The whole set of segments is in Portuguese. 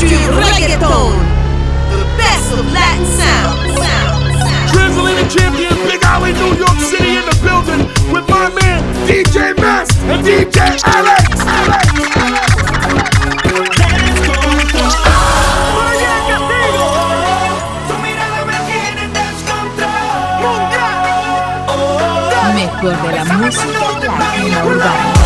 Industry Reggaeton, the best of Latin sound. Champion, Big Alley, New York City in the building with my man DJ Mass and DJ Alex, Alex. Mejor de la música latina urbana.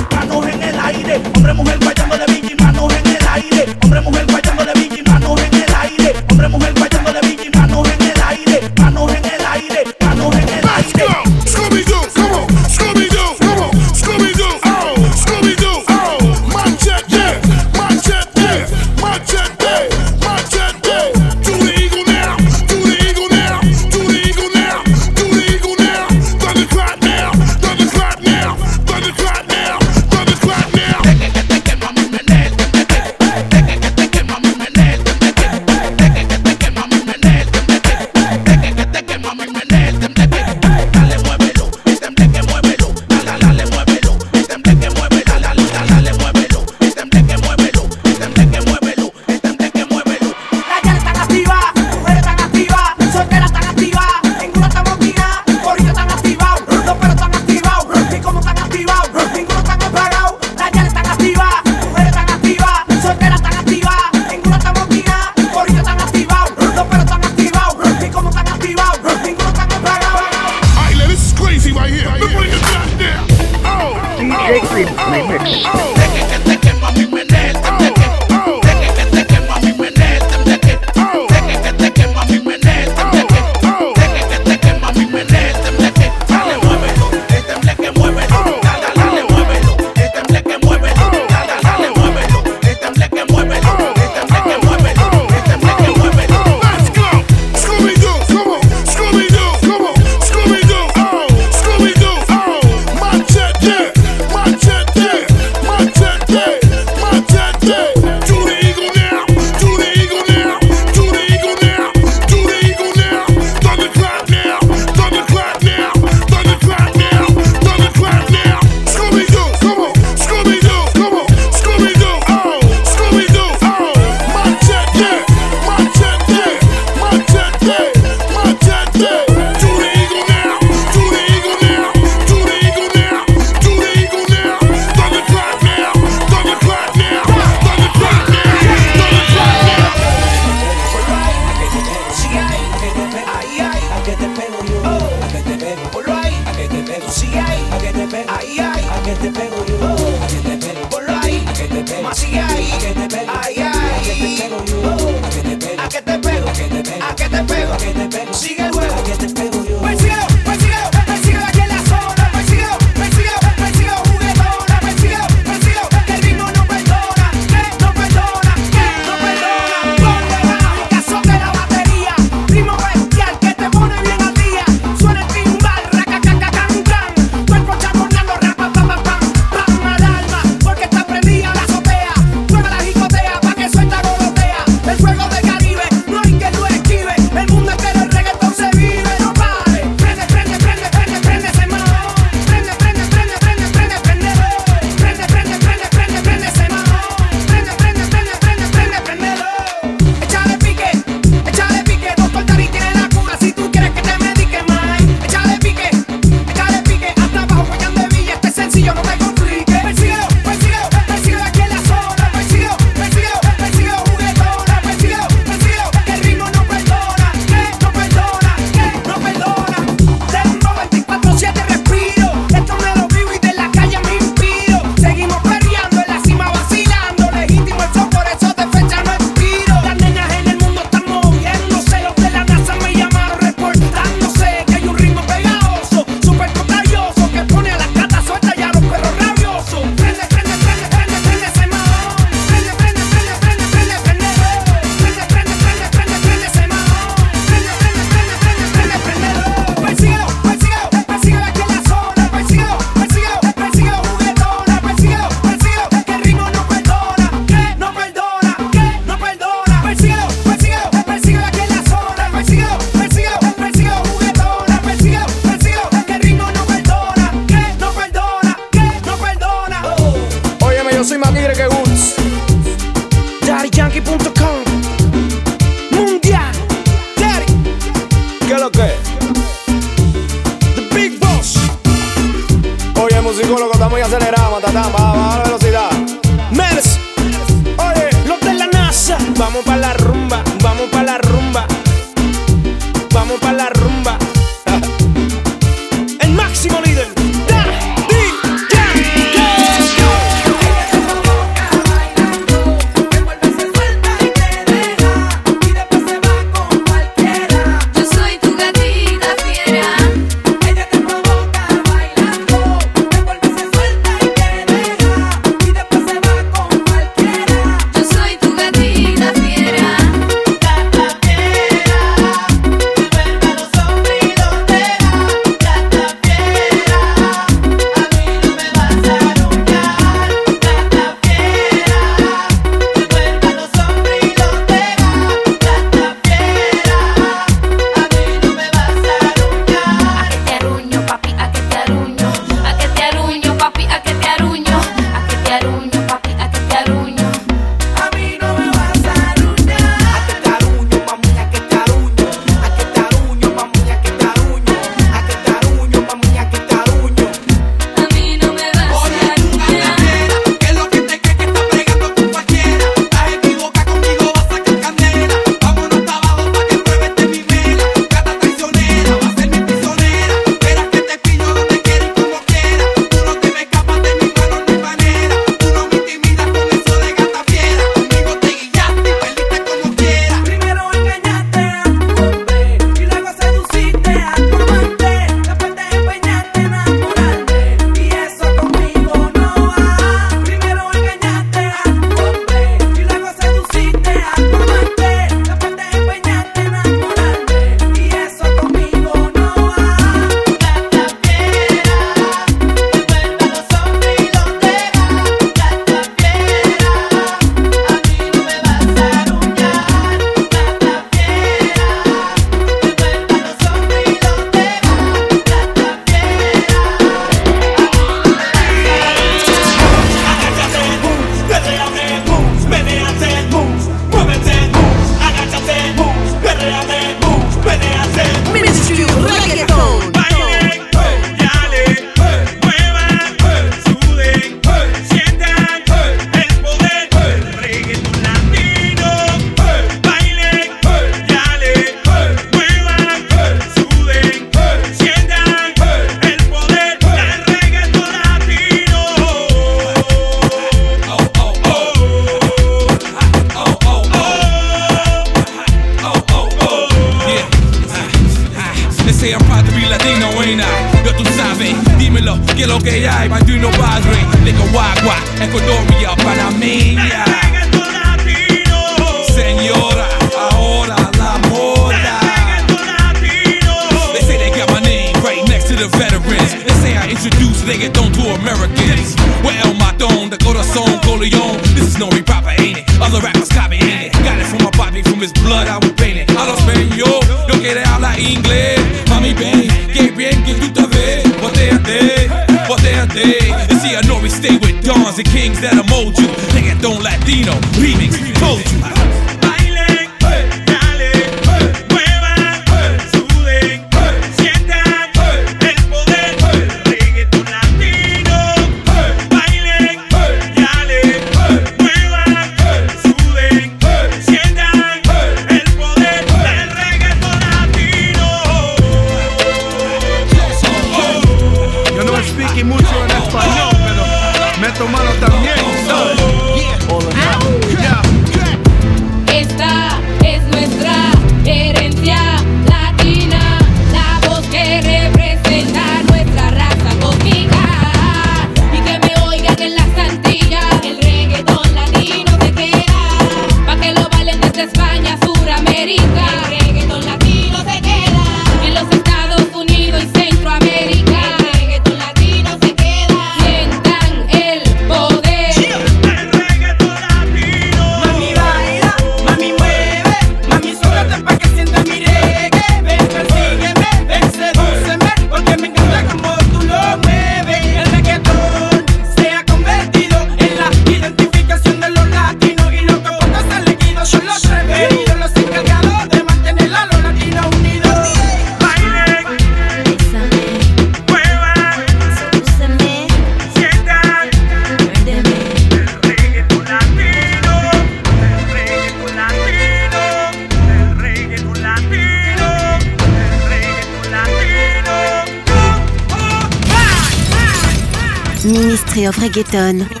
reggaeton.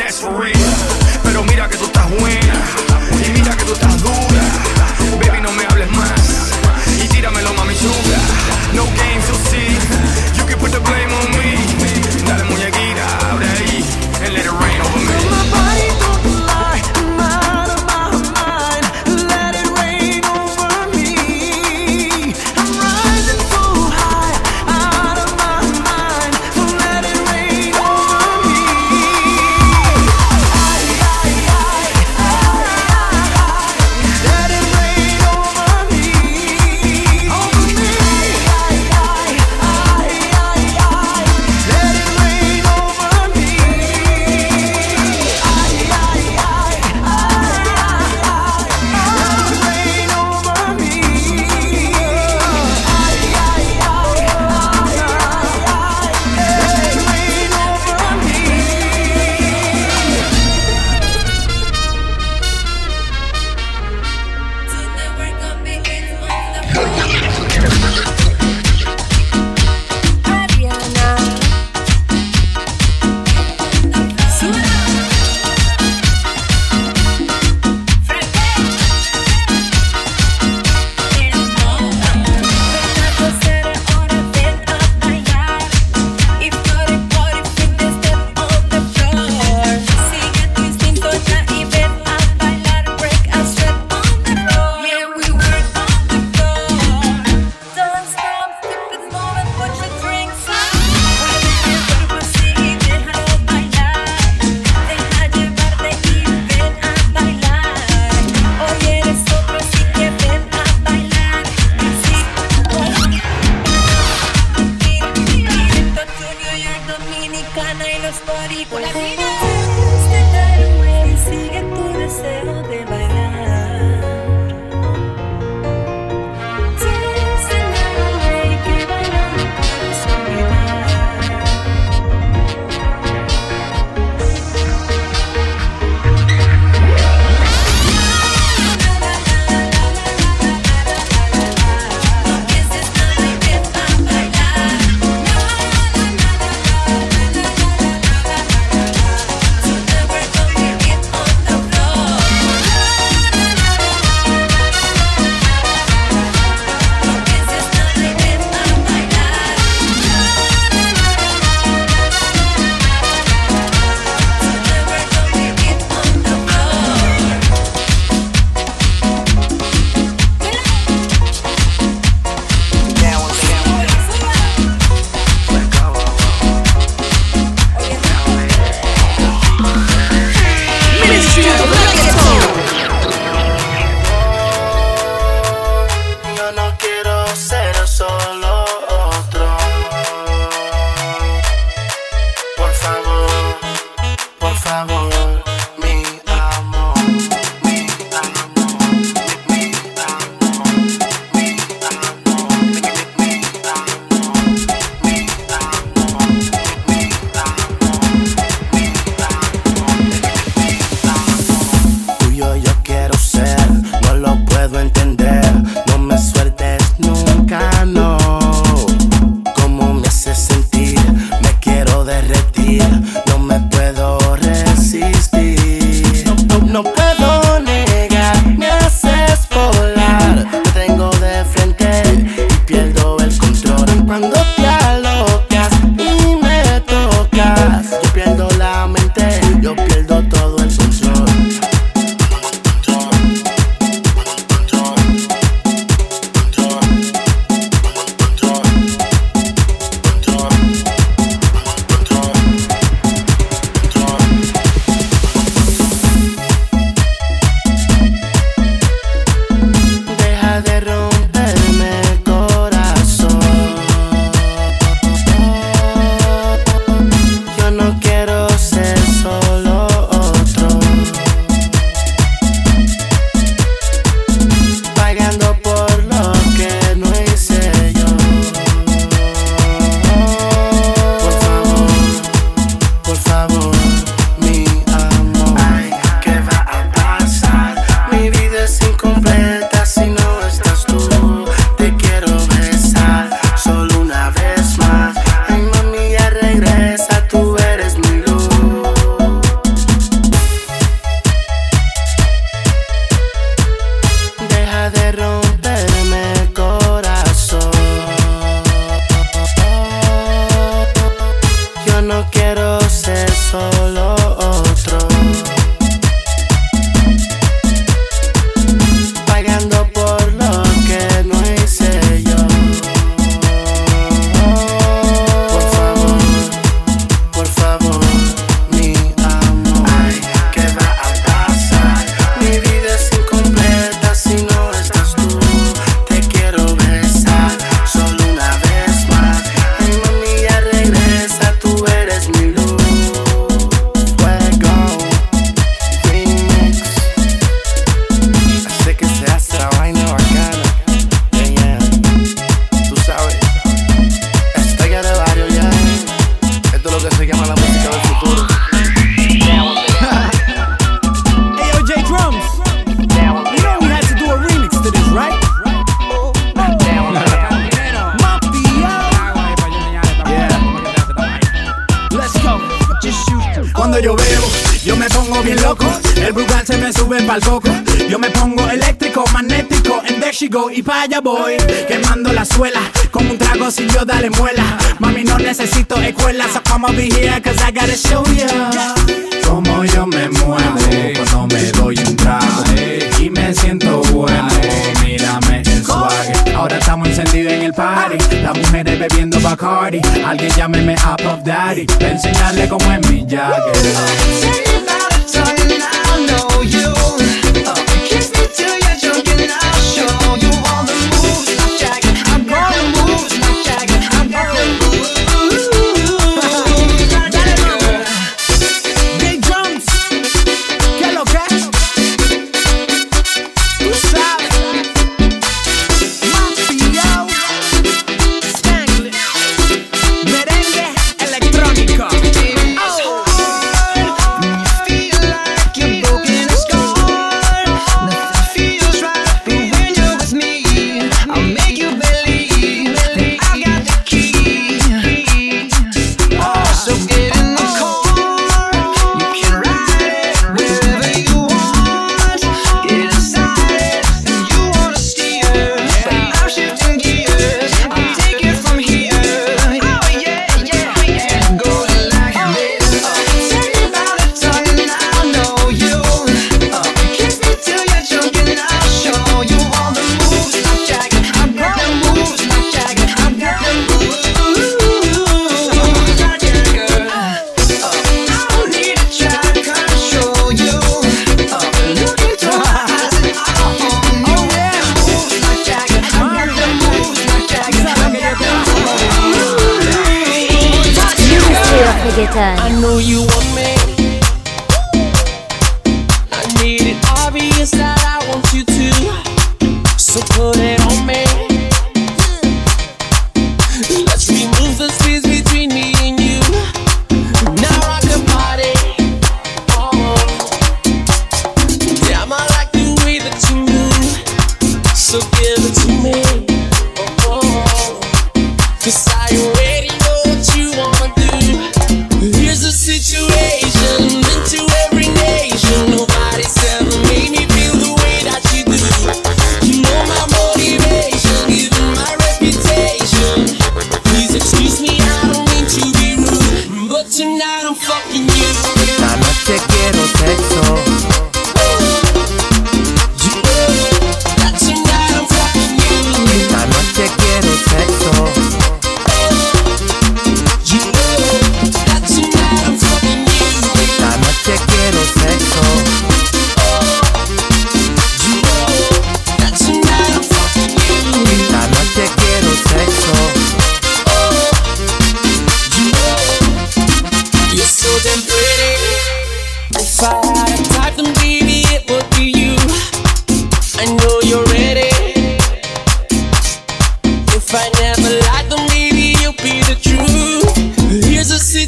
That's for real.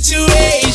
Situation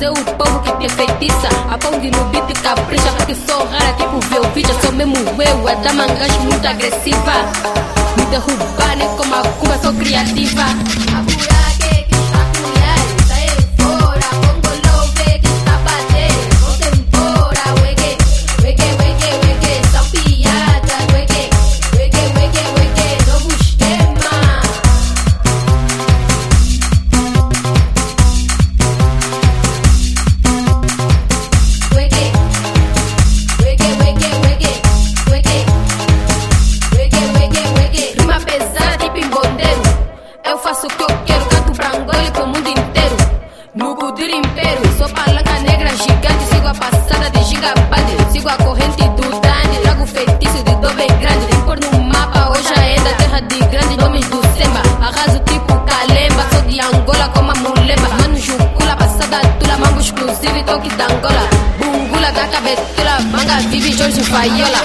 fazer o povo que perfeitiça. A pong no beat capricha, porque sou rara, tipo Velvita. Sou mesmo eu, é da mangas muito agressiva. Me derrubar, nem como a Cuba, sou criativa. Sivitoki Dangola Bungula Gata Betula Manga Vivi Joyce Fayola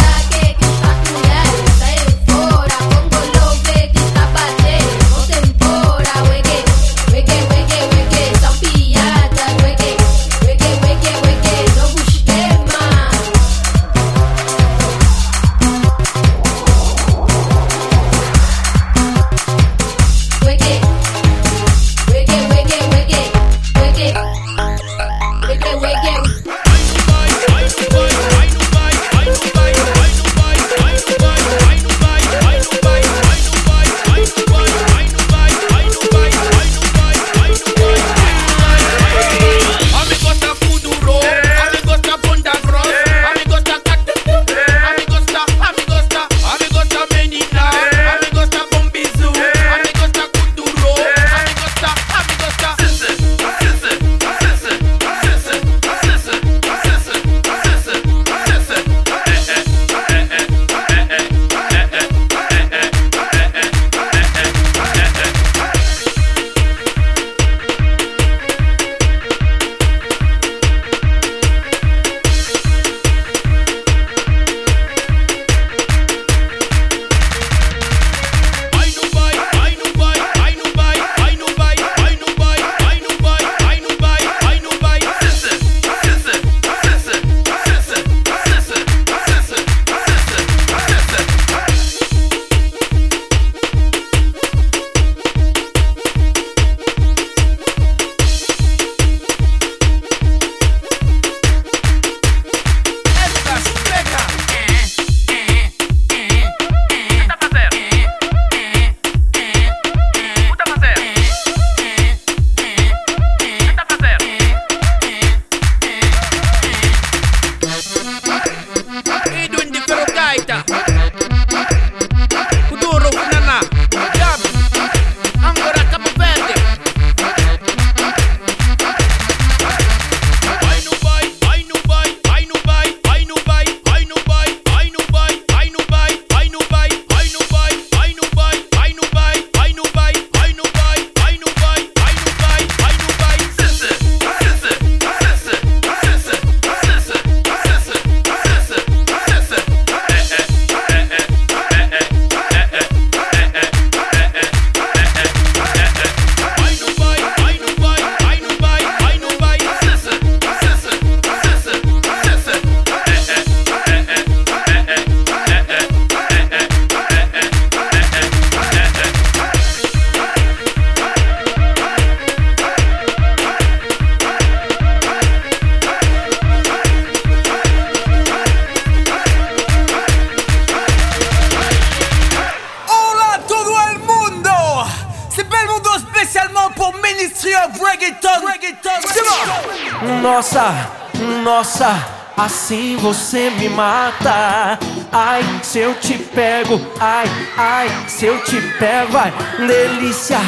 se eu te pego, vai. Delícia,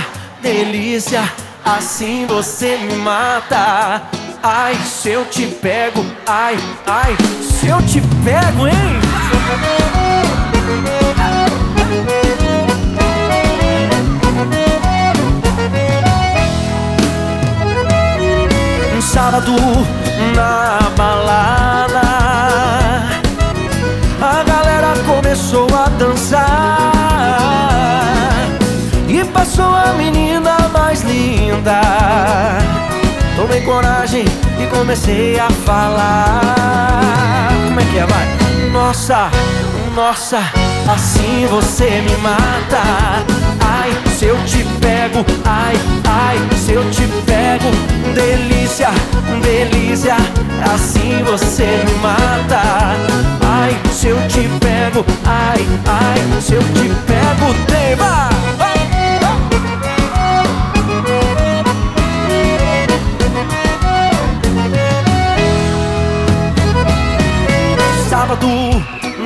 delícia, assim você me mata. Ai, se eu te pego, ai, ai, se eu te pego, hein? Um sábado na balada. tomei coragem e comecei a falar. Como é que é, vai? Nossa, nossa, assim você me mata. Ai, se eu te pego, ai, ai, se eu te pego. Delícia, delícia, assim você me mata. Ai, se eu te pego, ai, ai, se eu te pego, Deba sábado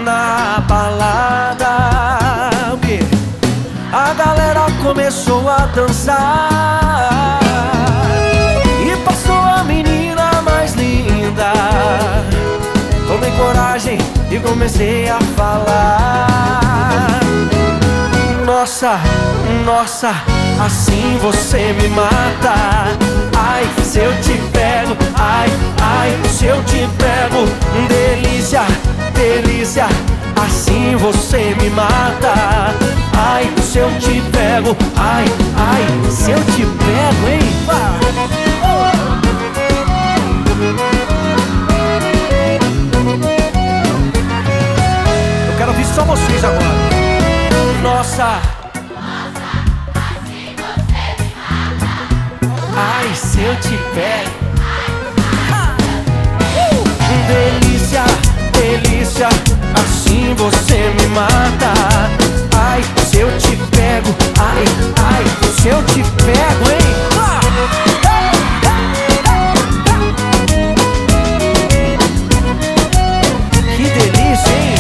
na balada. A galera começou a dançar. E passou a menina mais linda. Tomei coragem e comecei a falar. Nossa, nossa, assim você me mata. Ai, se eu te pego, ai, ai, se eu te pego. Delícia, delícia, assim você me mata. Ai, se eu te pego, ai, ai, se eu te pego, hein? Eu quero ouvir só vocês agora nossa. Assim você me mata. Ai, se eu te pego. Uh! Delícia, delícia, assim você me mata. Ai, se eu te pego. Ai, ai, se eu te pego, hein? Que delícia, hein?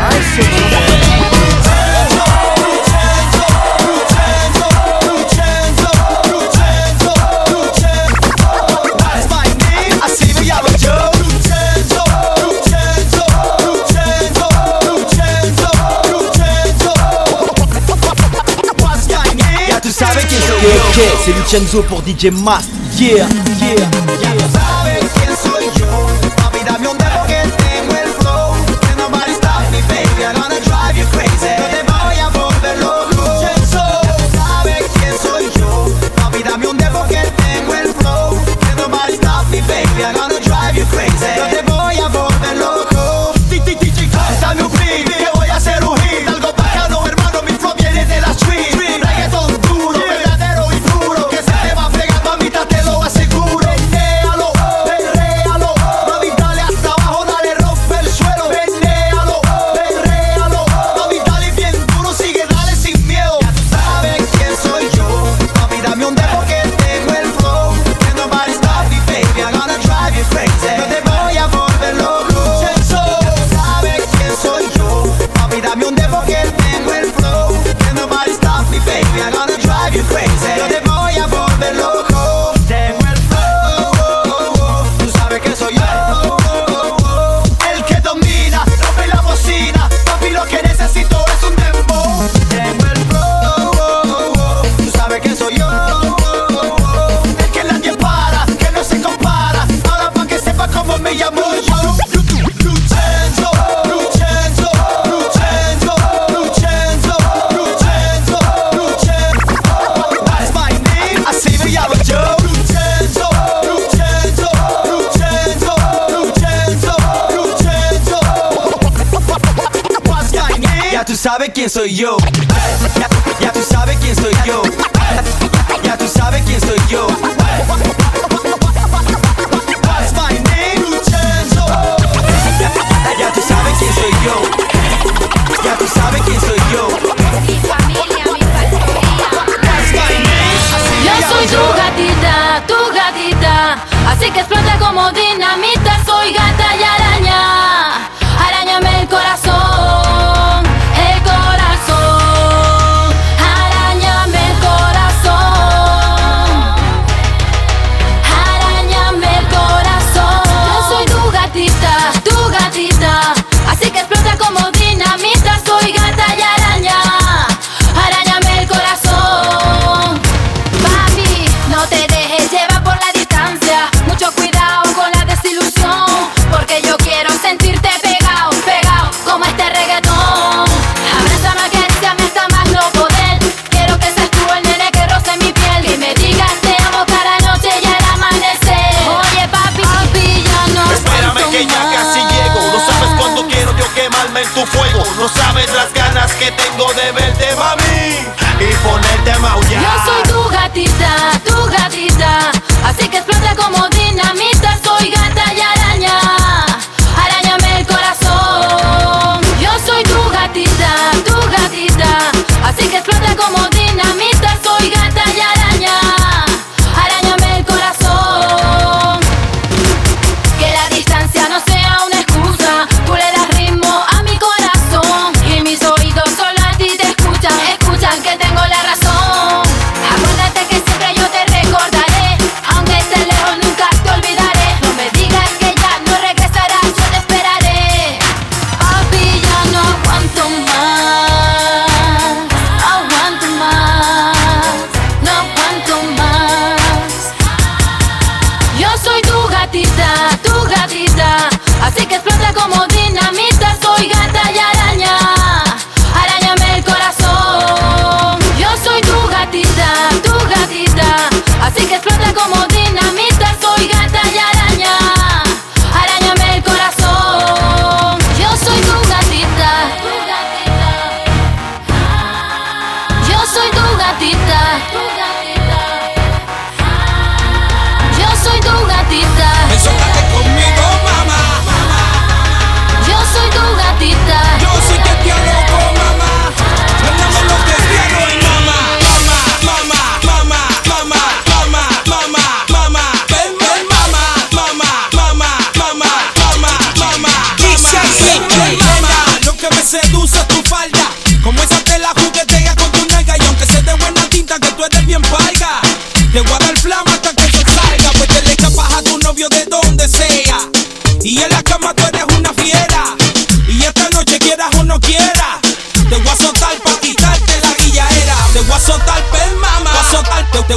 Ai, se eu te pego. ok, c'est Lucenzo pour DJ Mast. Yeah, yeah.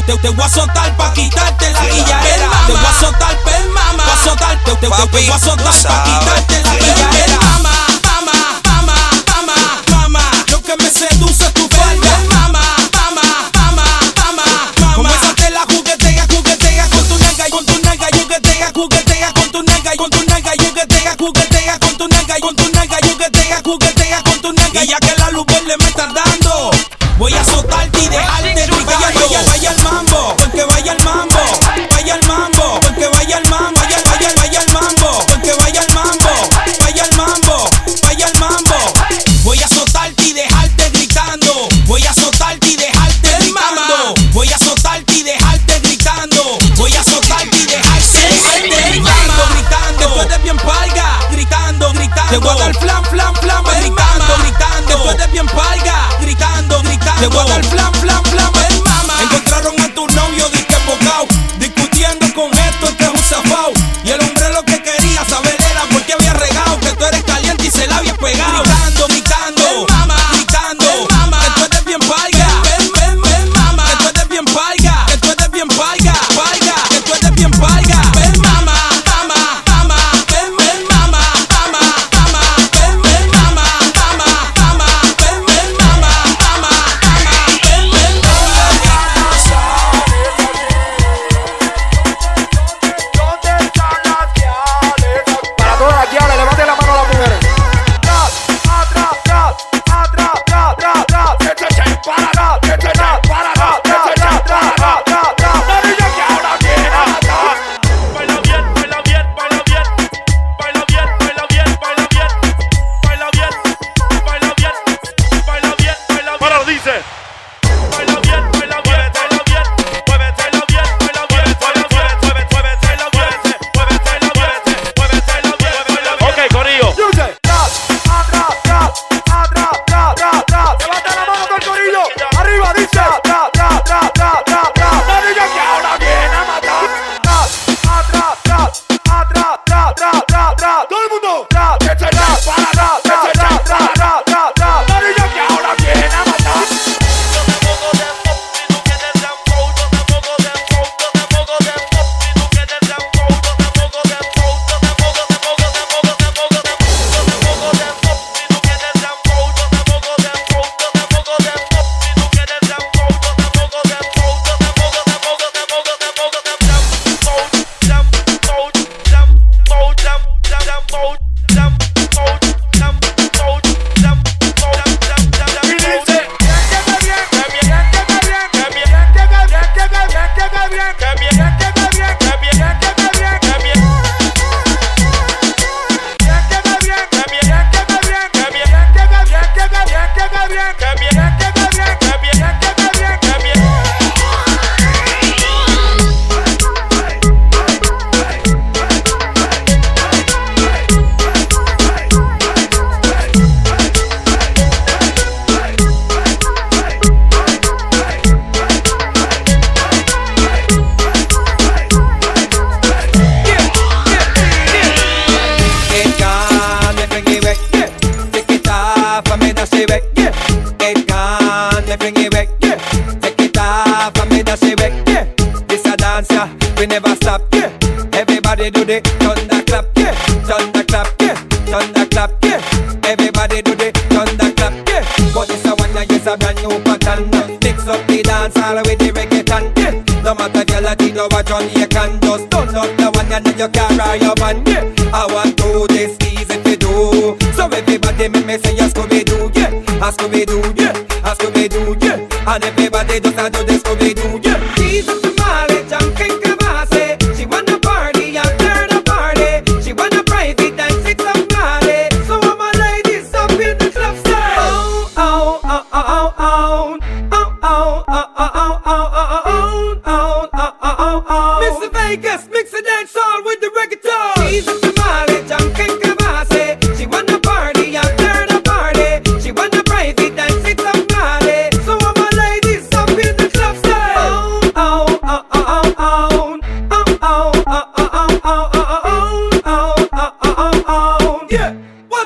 te, te voy a soltar pa' quitarte la guilladera. Te voy a soltar, per mamá. Te voy a soltar, te, te, voy a soltar pa' quitarte la guilladera.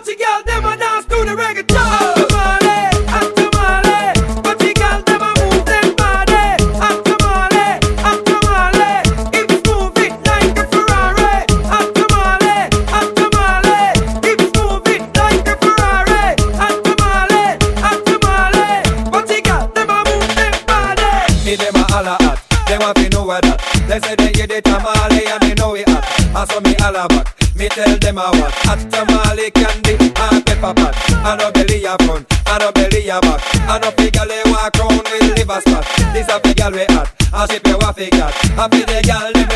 together, them I dance to the reggae. And a fig gal they walk round with liver spot This a big gal we hot And she pay waffy, fig got A fig the girl them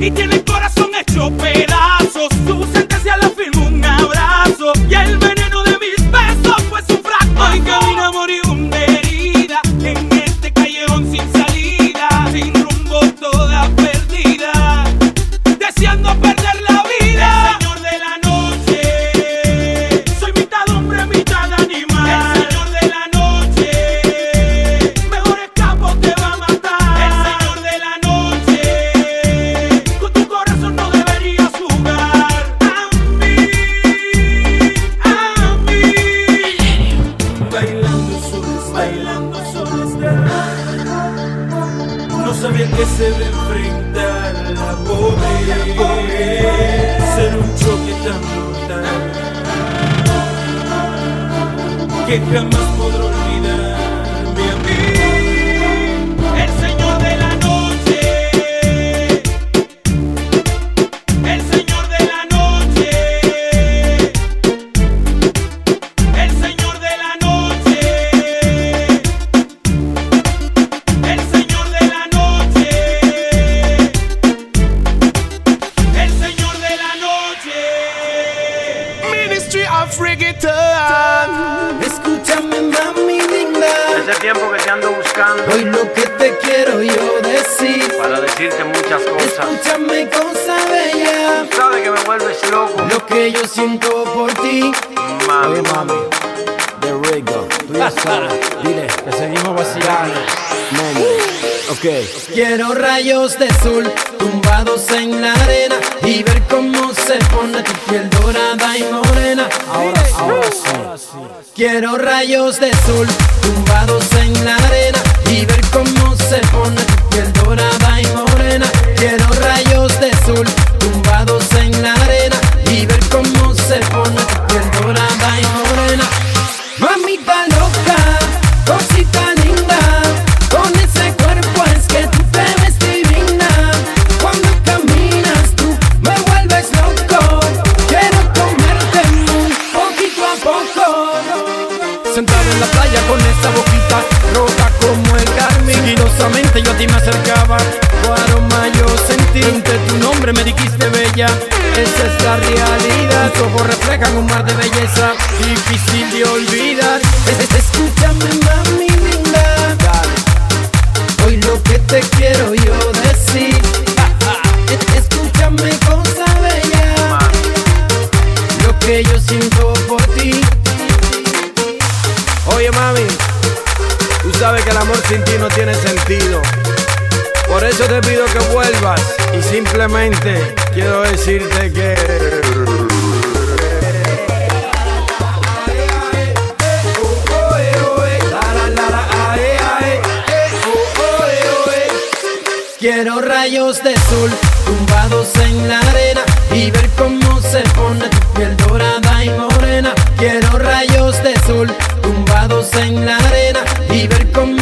y tiene Sentado en la playa con esa boquita roja como el carmín. Sigilosamente yo a ti me acercaba Tu aroma yo sentí. Entre tu nombre me dijiste bella Esa es la realidad. Tus ojos reflejan un mar de belleza Difícil de olvidar. Es, Escúchame mami linda Hoy lo que te quiero yo decir. Escúchame cosa bella Lo que yo siento por ti. Oye mami, tú sabes que el amor sin ti no tiene sentido. Por eso te pido que vuelvas y simplemente quiero decirte que... Quiero rayos de sol tumbados en la arena y ver cómo se pone tu piel dorada en la arena y ver conmigo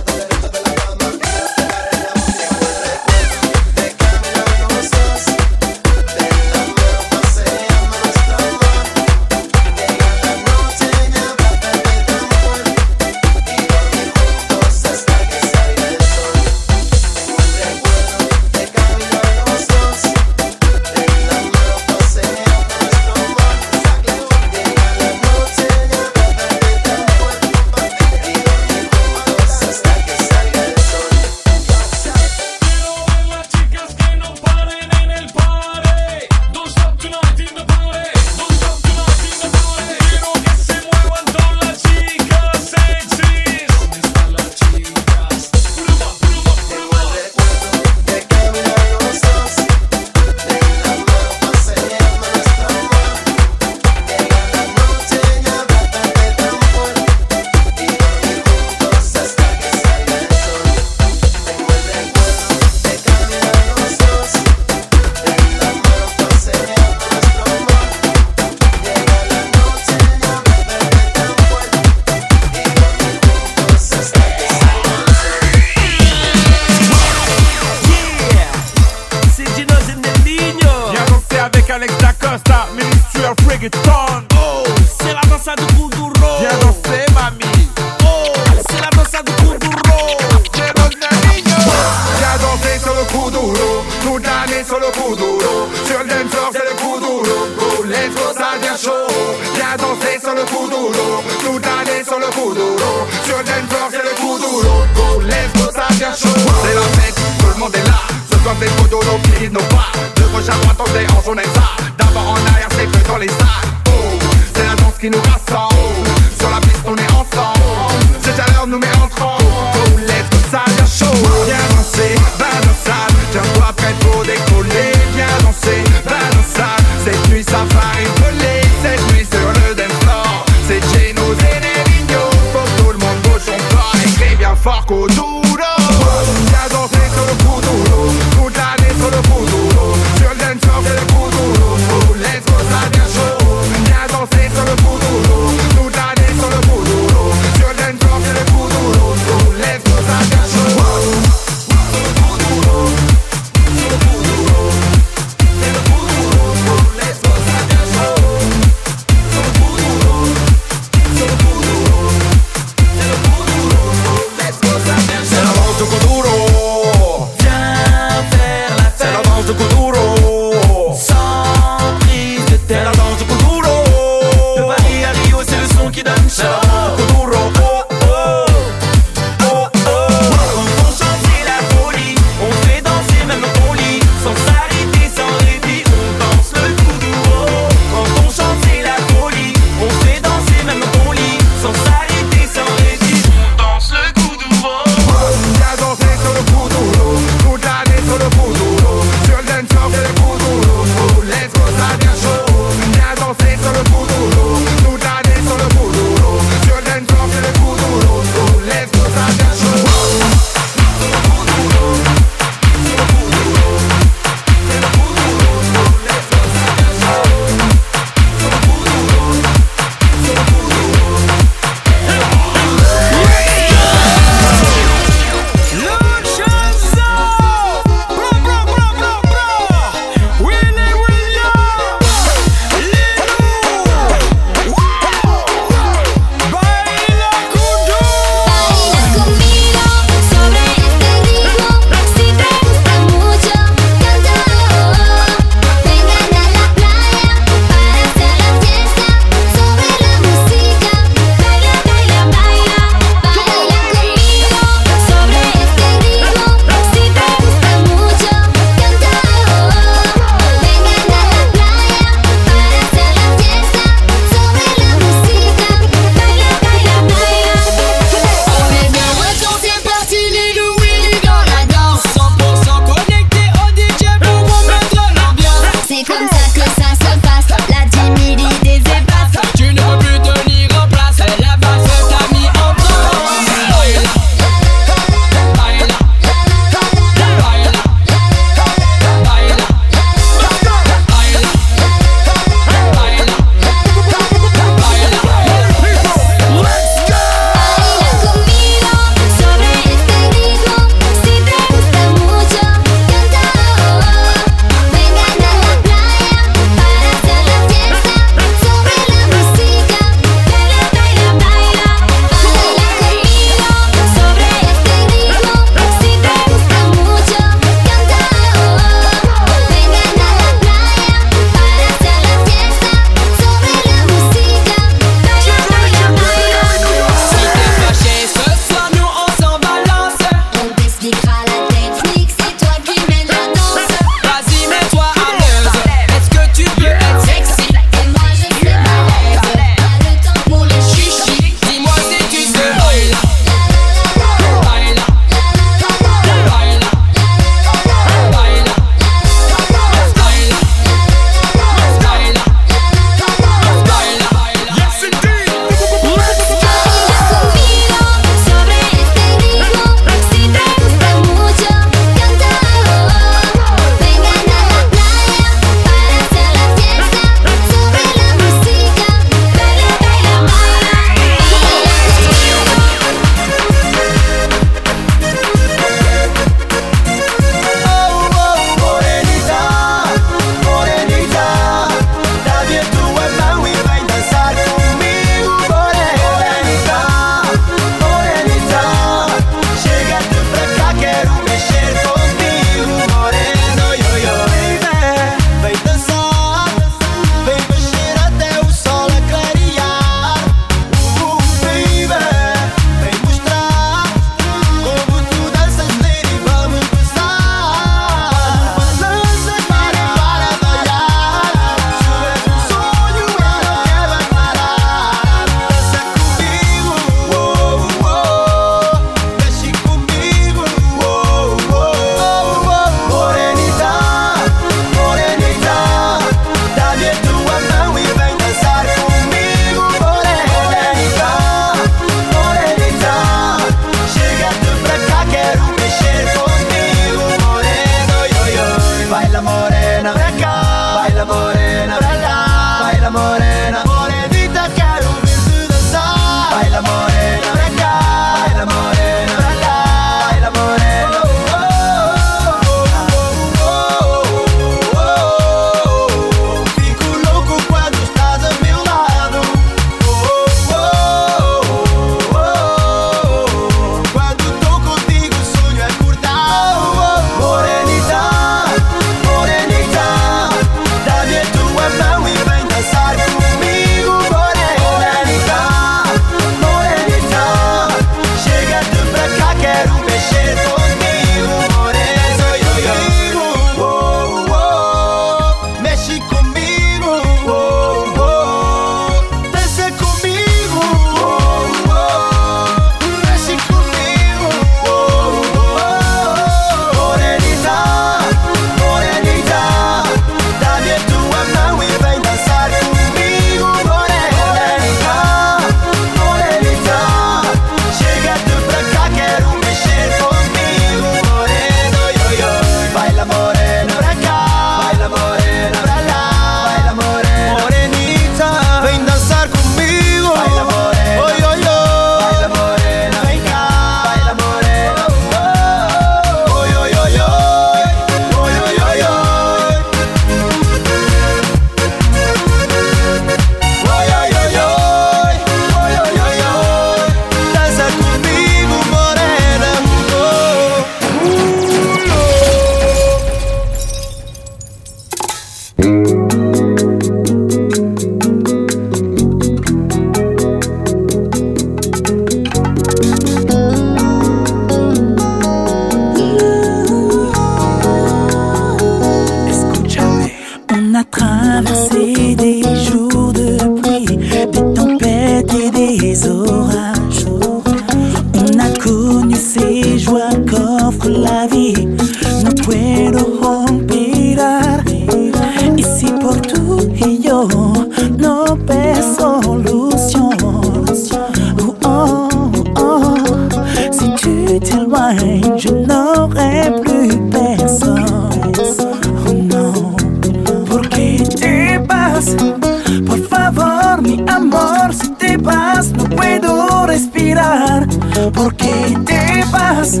amor, si te vas no puedo respirar. ¿Por qué te vas?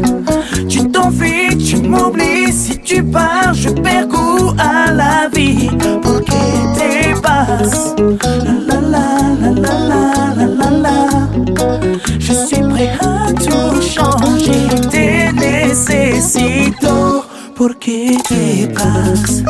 Tu t'enfuis, tu m'oublies. Si tu pars, je perds goût à la vie. ¿Por qué te vas? La la la la la la la la. Je suis prêt à tout changer. Te necesito. ¿Por qué te vas?